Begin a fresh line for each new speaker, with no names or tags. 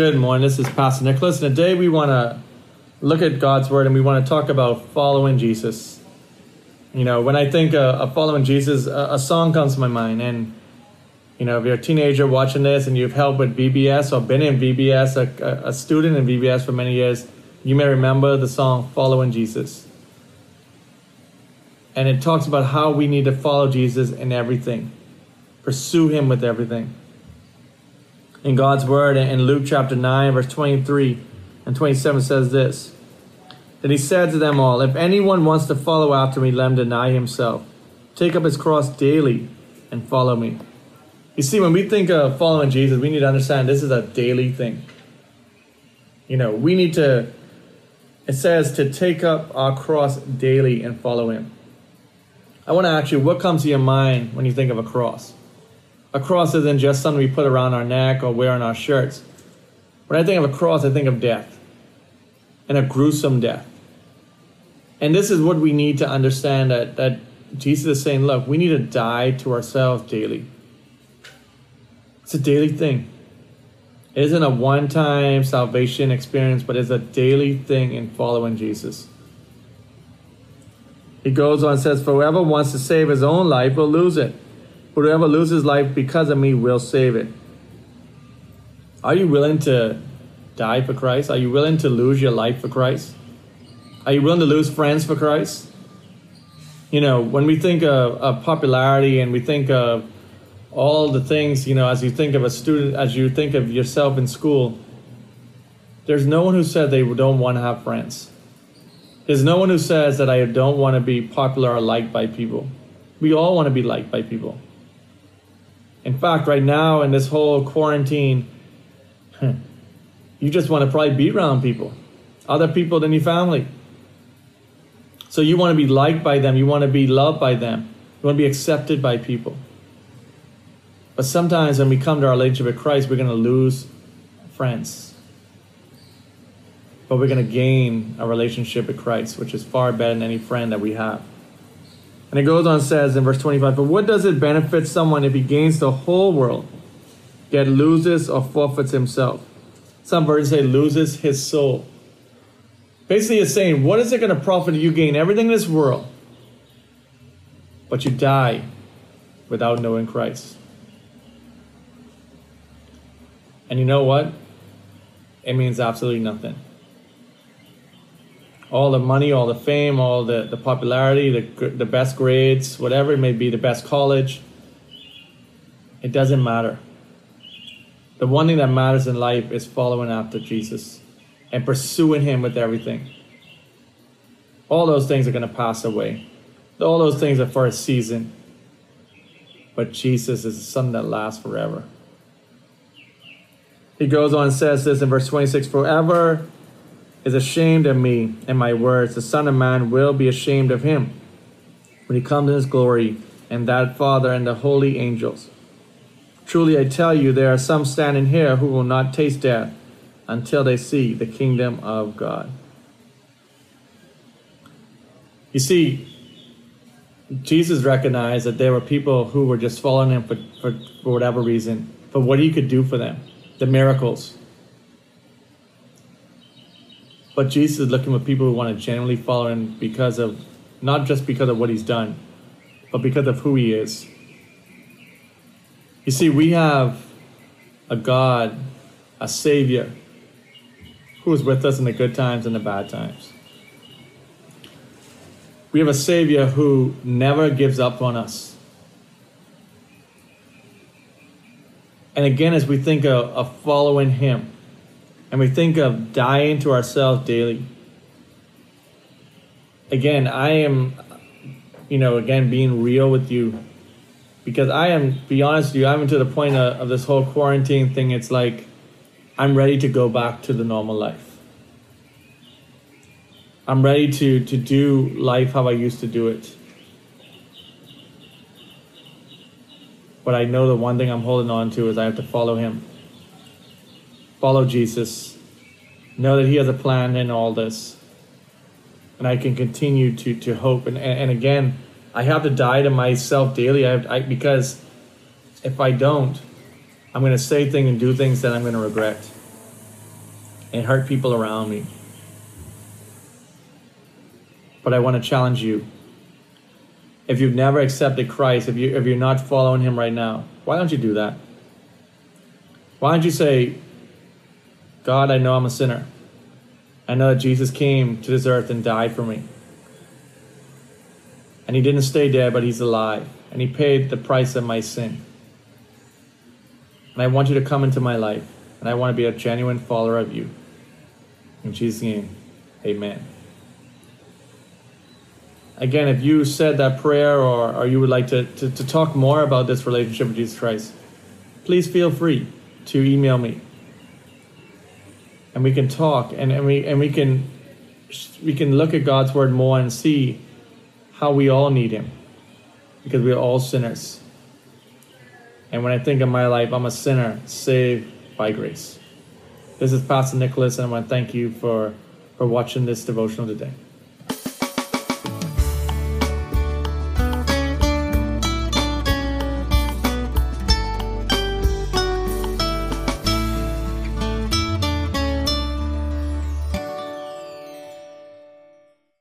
Good morning. This is Pastor Nicholas. And today we want to look at God's Word and we want to talk about following Jesus. You know, when I think uh, of following Jesus, a, a song comes to my mind. And, you know, if you're a teenager watching this and you've helped with VBS or been in VBS, a, a student in VBS for many years, you may remember the song Following Jesus. And it talks about how we need to follow Jesus in everything, pursue Him with everything in God's word in Luke chapter 9, verse 23 and 27 says this Then he said to them all, If anyone wants to follow after me, let him deny himself, take up his cross daily, and follow me. You see, when we think of following Jesus, we need to understand this is a daily thing. You know, we need to, it says to take up our cross daily and follow him. I want to ask you, what comes to your mind when you think of a cross? A cross isn't just something we put around our neck or wear on our shirts. When I think of a cross, I think of death and a gruesome death. And this is what we need to understand that, that Jesus is saying, look, we need to die to ourselves daily. It's a daily thing. It isn't a one time salvation experience, but it's a daily thing in following Jesus. He goes on and says, For whoever wants to save his own life will lose it Whoever loses life because of me will save it. Are you willing to die for Christ? Are you willing to lose your life for Christ? Are you willing to lose friends for Christ? You know, when we think of, of popularity and we think of all the things, you know, as you think of a student, as you think of yourself in school, there's no one who said they don't want to have friends. There's no one who says that I don't want to be popular or liked by people. We all want to be liked by people. In fact, right now in this whole quarantine, you just want to probably be around people, other people than your family. So you want to be liked by them, you want to be loved by them, you want to be accepted by people. But sometimes when we come to our relationship with Christ, we're going to lose friends. But we're going to gain a relationship with Christ, which is far better than any friend that we have. And it goes on says in verse 25, But what does it benefit someone if he gains the whole world, yet loses or forfeits himself? Some versions say loses his soul. Basically, it's saying, What is it going to profit if you gain everything in this world, but you die without knowing Christ? And you know what? It means absolutely nothing all the money, all the fame, all the, the popularity, the, the best grades, whatever it may be, the best college. It doesn't matter. The one thing that matters in life is following after Jesus and pursuing Him with everything. All those things are going to pass away. All those things are for a season. But Jesus is something that lasts forever. He goes on and says this in verse 26 Forever is ashamed of me and my words, the Son of Man will be ashamed of him when he comes in his glory, and that Father and the holy angels. Truly I tell you, there are some standing here who will not taste death until they see the kingdom of God. You see, Jesus recognized that there were people who were just following him for, for, for whatever reason, for what he could do for them, the miracles, but Jesus is looking for people who want to genuinely follow him because of, not just because of what he's done, but because of who he is. You see, we have a God, a Savior, who is with us in the good times and the bad times. We have a Savior who never gives up on us. And again, as we think of, of following Him, and we think of dying to ourselves daily. Again, I am, you know, again, being real with you because I am, be honest with you, I'm to the point of, of this whole quarantine thing. It's like I'm ready to go back to the normal life. I'm ready to, to do life how I used to do it. But I know the one thing I'm holding on to is I have to follow him follow Jesus, know that He has a plan in all this. And I can continue to, to hope. And, and, again, I have to die to myself daily I, I because if I don't, I'm going to say things and do things that I'm going to regret. and hurt people around me. But I want to challenge you. If you've never accepted Christ, if you if you're not following him right now, why don't you do that? Why don't you say, God, I know I'm a sinner. I know that Jesus came to this earth and died for me. And he didn't stay dead, but he's alive. And he paid the price of my sin. And I want you to come into my life. And I want to be a genuine follower of you. In Jesus' name, amen. Again, if you said that prayer or, or you would like to, to, to talk more about this relationship with Jesus Christ, please feel free to email me. And we can talk and, and we and we can we can look at God's word more and see how we all need him. Because we are all sinners. And when I think of my life, I'm a sinner saved by grace. This is Pastor Nicholas, and I want to thank you for, for watching this devotional today.